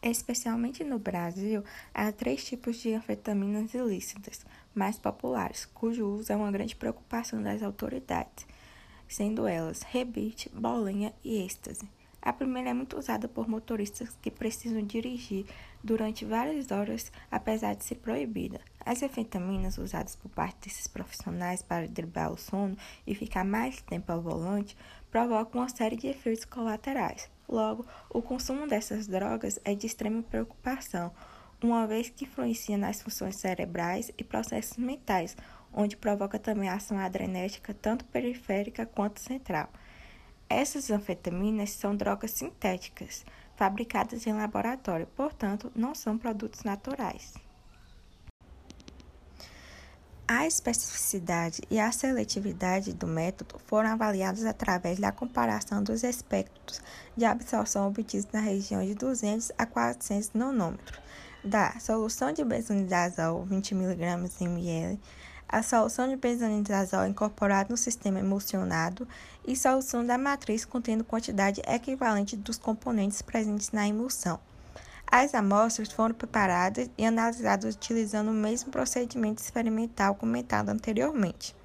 Especialmente no Brasil, há três tipos de anfetaminas ilícitas mais populares, cujo uso é uma grande preocupação das autoridades, sendo elas rebite, bolinha e êxtase. A primeira é muito usada por motoristas que precisam dirigir durante várias horas, apesar de ser proibida. As anfetaminas usadas por parte desses profissionais para driblar o sono e ficar mais tempo ao volante provocam uma série de efeitos colaterais. Logo, o consumo dessas drogas é de extrema preocupação, uma vez que influencia nas funções cerebrais e processos mentais, onde provoca também ação adrenética tanto periférica quanto central. Essas anfetaminas são drogas sintéticas, fabricadas em laboratório, portanto, não são produtos naturais. A especificidade e a seletividade do método foram avaliadas através da comparação dos espectros de absorção obtidos na região de 200 a 400 nanômetros da solução de benzonidazol 20 mg ml, a solução de benzonidazol incorporada no sistema emulsionado e solução da matriz contendo quantidade equivalente dos componentes presentes na emulsão. As amostras foram preparadas e analisadas utilizando o mesmo procedimento experimental comentado anteriormente.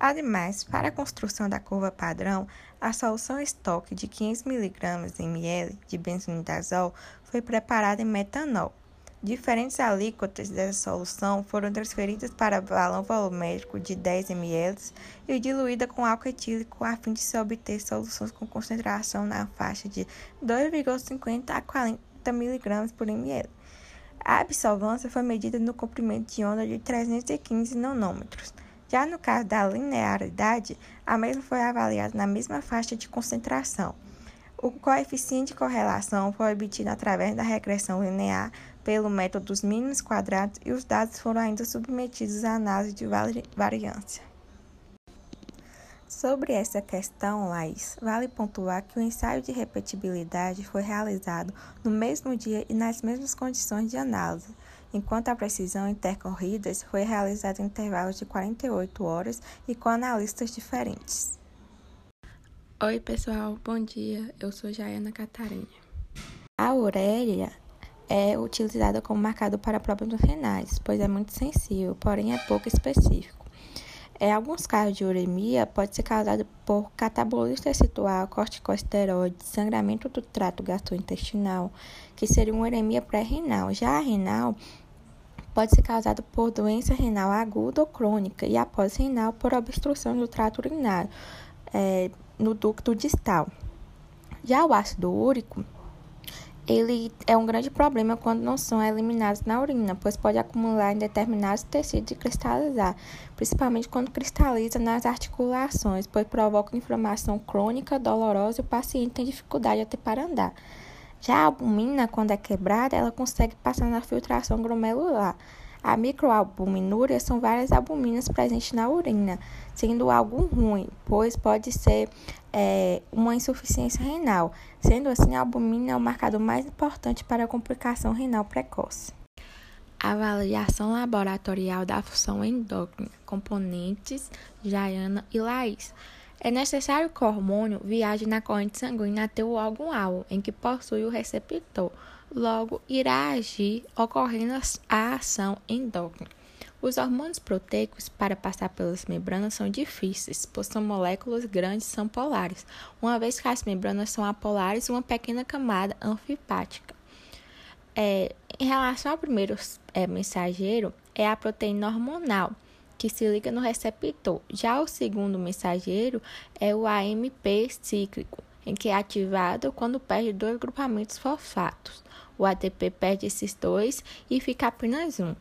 Ademais, para a construção da curva padrão, a solução estoque de 500 mg ml de benzonidazol foi preparada em metanol. Diferentes alíquotas dessa solução foram transferidas para balão volumétrico de 10 ml e diluída com álcool etílico a fim de se obter soluções com concentração na faixa de 2,50 a 40 mg por ml. A absorvância foi medida no comprimento de onda de 315 nanômetros. Já no caso da linearidade, a mesma foi avaliada na mesma faixa de concentração. O coeficiente de correlação foi obtido através da regressão linear pelo método dos mínimos quadrados e os dados foram ainda submetidos à análise de variância. Sobre essa questão, Laís, vale pontuar que o ensaio de repetibilidade foi realizado no mesmo dia e nas mesmas condições de análise, enquanto a precisão intercorridas foi realizada em intervalos de 48 horas e com analistas diferentes. Oi, pessoal, bom dia. Eu sou Jaiana Catarina. A Aurélia é utilizada como marcador para problemas renais, pois é muito sensível, porém é pouco específico. Em alguns casos de uremia, pode ser causado por catabolismo tecitual, corticosteroide, sangramento do trato gastrointestinal, que seria uma uremia pré-renal. Já a renal pode ser causada por doença renal aguda ou crônica e após renal por obstrução do trato urinário é, no ducto distal. Já o ácido úrico ele é um grande problema quando não são eliminados na urina, pois pode acumular em determinados tecidos e cristalizar, principalmente quando cristaliza nas articulações, pois provoca inflamação crônica, dolorosa e o paciente tem dificuldade até para andar. Já a albumina, quando é quebrada, ela consegue passar na filtração glomerular. A microalbuminúria são várias albuminas presentes na urina, sendo algo ruim, pois pode ser é, uma insuficiência renal. Sendo assim, a albumina é o marcador mais importante para a complicação renal precoce. Avaliação laboratorial da função endócrina, componentes, Jaiana e Laís. É necessário que o hormônio viaje na corrente sanguínea até o órgão-alvo, em que possui o receptor. Logo, irá agir, ocorrendo a ação endócrina. Os hormônios proteicos para passar pelas membranas são difíceis, pois são moléculas grandes são polares, uma vez que as membranas são apolares e uma pequena camada anfipática. É, em relação ao primeiro é, mensageiro, é a proteína hormonal, que se liga no receptor. Já o segundo mensageiro é o AMP cíclico, em que é ativado quando perde dois grupamentos fosfatos. O ATP perde esses dois e fica apenas um.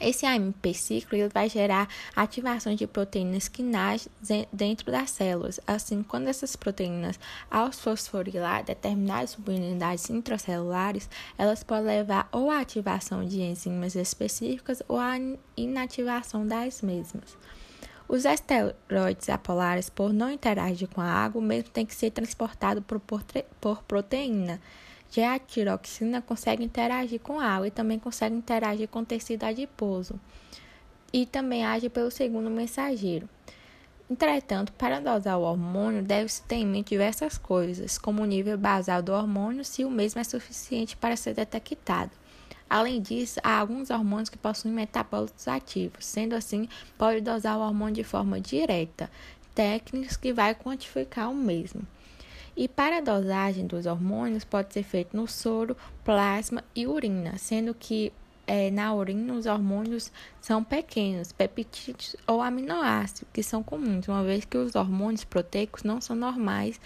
Esse AMP ciclo ele vai gerar ativação de proteínas quinase dentro das células. Assim, quando essas proteínas, ao fosforilar determinadas subunidades intracelulares, elas podem levar ou à ativação de enzimas específicas ou à inativação das mesmas. Os esteroides apolares, por não interagir com a água, mesmo têm que ser transportados por, por proteína. Já a tiroxina consegue interagir com a água e também consegue interagir com tecido adiposo. E também age pelo segundo mensageiro. Entretanto, para dosar o hormônio, deve-se ter em mente diversas coisas, como o nível basal do hormônio, se o mesmo é suficiente para ser detectado. Além disso, há alguns hormônios que possuem metabólitos ativos, sendo assim, pode dosar o hormônio de forma direta, técnicas que vai quantificar o mesmo. E para a dosagem dos hormônios pode ser feito no soro, plasma e urina, sendo que é, na urina os hormônios são pequenos, peptídeos ou aminoácidos, que são comuns, uma vez que os hormônios proteicos não são normais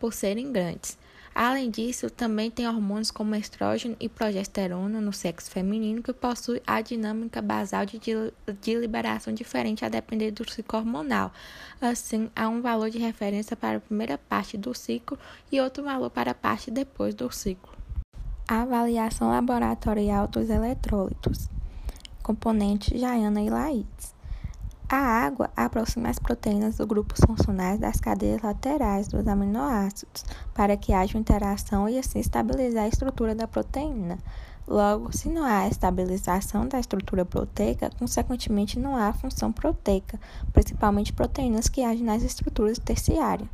por serem grandes. Além disso, também tem hormônios como estrógeno e progesterona no sexo feminino que possuem a dinâmica basal de, de liberação diferente a depender do ciclo hormonal. Assim, há um valor de referência para a primeira parte do ciclo e outro valor para a parte depois do ciclo. Avaliação laboratorial dos eletrólitos. Componentes Jaiana e Laides. A água aproxima as proteínas dos grupos funcionais das cadeias laterais dos aminoácidos para que haja interação e assim estabilizar a estrutura da proteína. Logo, se não há estabilização da estrutura proteica, consequentemente não há função proteica, principalmente proteínas que agem nas estruturas terciárias.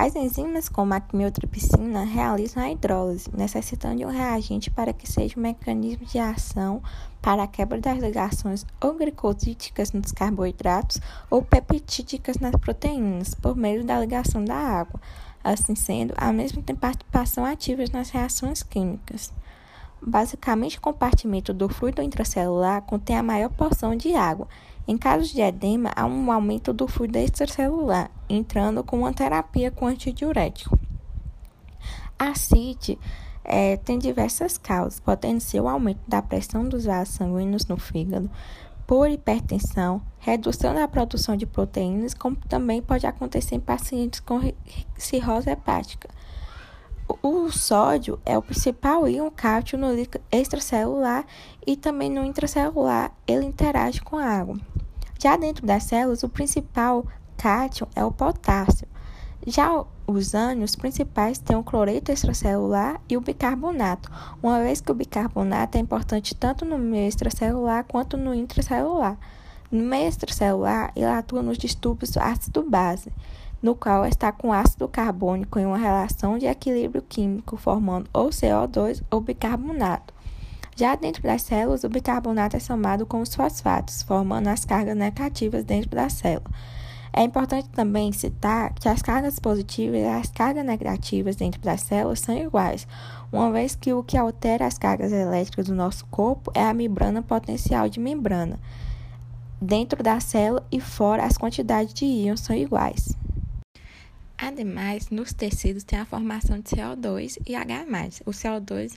As enzimas como a quimiotripsina realizam a hidrólise, necessitando de um reagente para que seja um mecanismo de ação para a quebra das ligações ou nos carboidratos ou peptídicas nas proteínas, por meio da ligação da água. Assim sendo, a mesma tem participação ativa nas reações químicas. Basicamente, o compartimento do fluido intracelular contém a maior porção de água. Em casos de edema, há um aumento do fluido extracelular, entrando com uma terapia com antidiurético. A CIT é, tem diversas causas, podendo ser o aumento da pressão dos vasos sanguíneos no fígado, por hipertensão, redução da produção de proteínas, como também pode acontecer em pacientes com cirrose hepática. O sódio é o principal íon cálcio no líquido extracelular e também no intracelular ele interage com a água. Já dentro das células, o principal cátion é o potássio. Já os ânions principais têm o cloreto extracelular e o bicarbonato, uma vez que o bicarbonato é importante tanto no meio extracelular quanto no intracelular. No meio extracelular, ele atua nos distúrbios ácido-base no qual está com ácido carbônico em uma relação de equilíbrio químico, formando ou CO2 ou bicarbonato. Já dentro das células, o bicarbonato é somado com os fosfatos, formando as cargas negativas dentro da célula. É importante também citar que as cargas positivas e as cargas negativas dentro das células são iguais, uma vez que o que altera as cargas elétricas do nosso corpo é a membrana potencial de membrana. Dentro da célula e fora, as quantidades de íons são iguais. Ademais, nos tecidos tem a formação de CO2 e H+. O CO2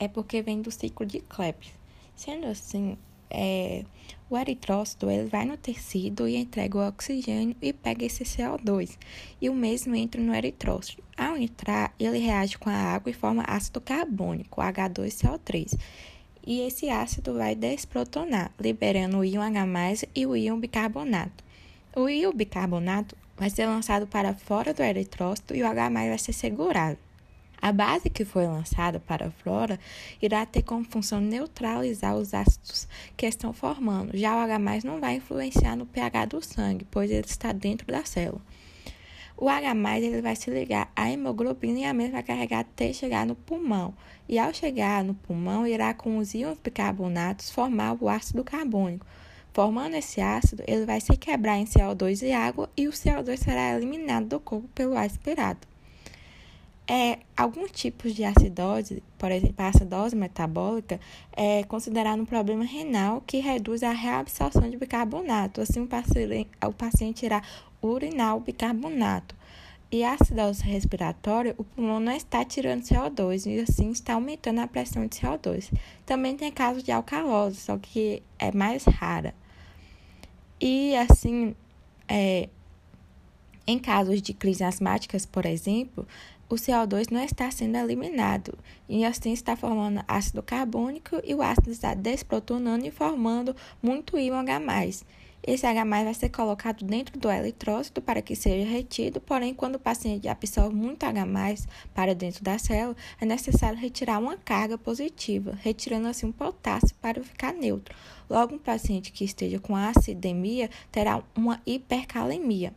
é porque vem do ciclo de Krebs. Sendo assim, é, o eritrócito ele vai no tecido e entrega o oxigênio e pega esse CO2. E o mesmo entra no eritrócito. Ao entrar, ele reage com a água e forma ácido carbônico, H2CO3. E esse ácido vai desprotonar, liberando o íon H+, e o íon bicarbonato. O íon bicarbonato vai ser lançado para fora do eritrócito e o H vai ser segurado. A base que foi lançada para fora irá ter como função neutralizar os ácidos que estão formando. Já o H não vai influenciar no pH do sangue, pois ele está dentro da célula. O H ele vai se ligar à hemoglobina e a mesma vai carregar até chegar no pulmão. E ao chegar no pulmão, irá com os íons bicarbonatos formar o ácido carbônico. Formando esse ácido, ele vai se quebrar em CO2 e água e o CO2 será eliminado do corpo pelo ar expirado. É, alguns tipos de acidose, por exemplo, a acidose metabólica, é considerado um problema renal que reduz a reabsorção de bicarbonato. Assim, o paciente, o paciente irá urinar o bicarbonato. E a acidose respiratória, o pulmão não está tirando CO2 e assim está aumentando a pressão de CO2. Também tem casos de alcalose, só que é mais rara. E assim, é, em casos de crises asmáticas, por exemplo, o CO2 não está sendo eliminado e assim está formando ácido carbônico e o ácido está desprotonando e formando muito íon H+. Esse H+, vai ser colocado dentro do eletrócito para que seja retido, porém, quando o paciente absorve muito H+, para dentro da célula, é necessário retirar uma carga positiva, retirando assim um potássio para ficar neutro. Logo, um paciente que esteja com acidemia terá uma hipercalemia.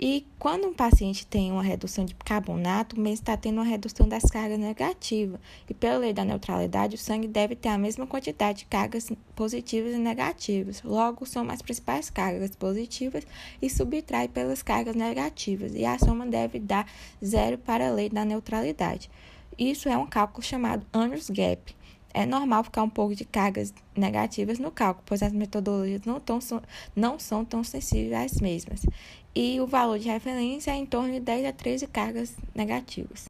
E quando um paciente tem uma redução de carbonato, o mês está tendo uma redução das cargas negativas. E pela lei da neutralidade, o sangue deve ter a mesma quantidade de cargas positivas e negativas. Logo, são as principais cargas positivas e subtrai pelas cargas negativas. E a soma deve dar zero para a lei da neutralidade. Isso é um cálculo chamado Andrews Gap é normal ficar um pouco de cargas negativas no cálculo, pois as metodologias não, tão, não são tão sensíveis às mesmas. E o valor de referência é em torno de 10 a 13 cargas negativas.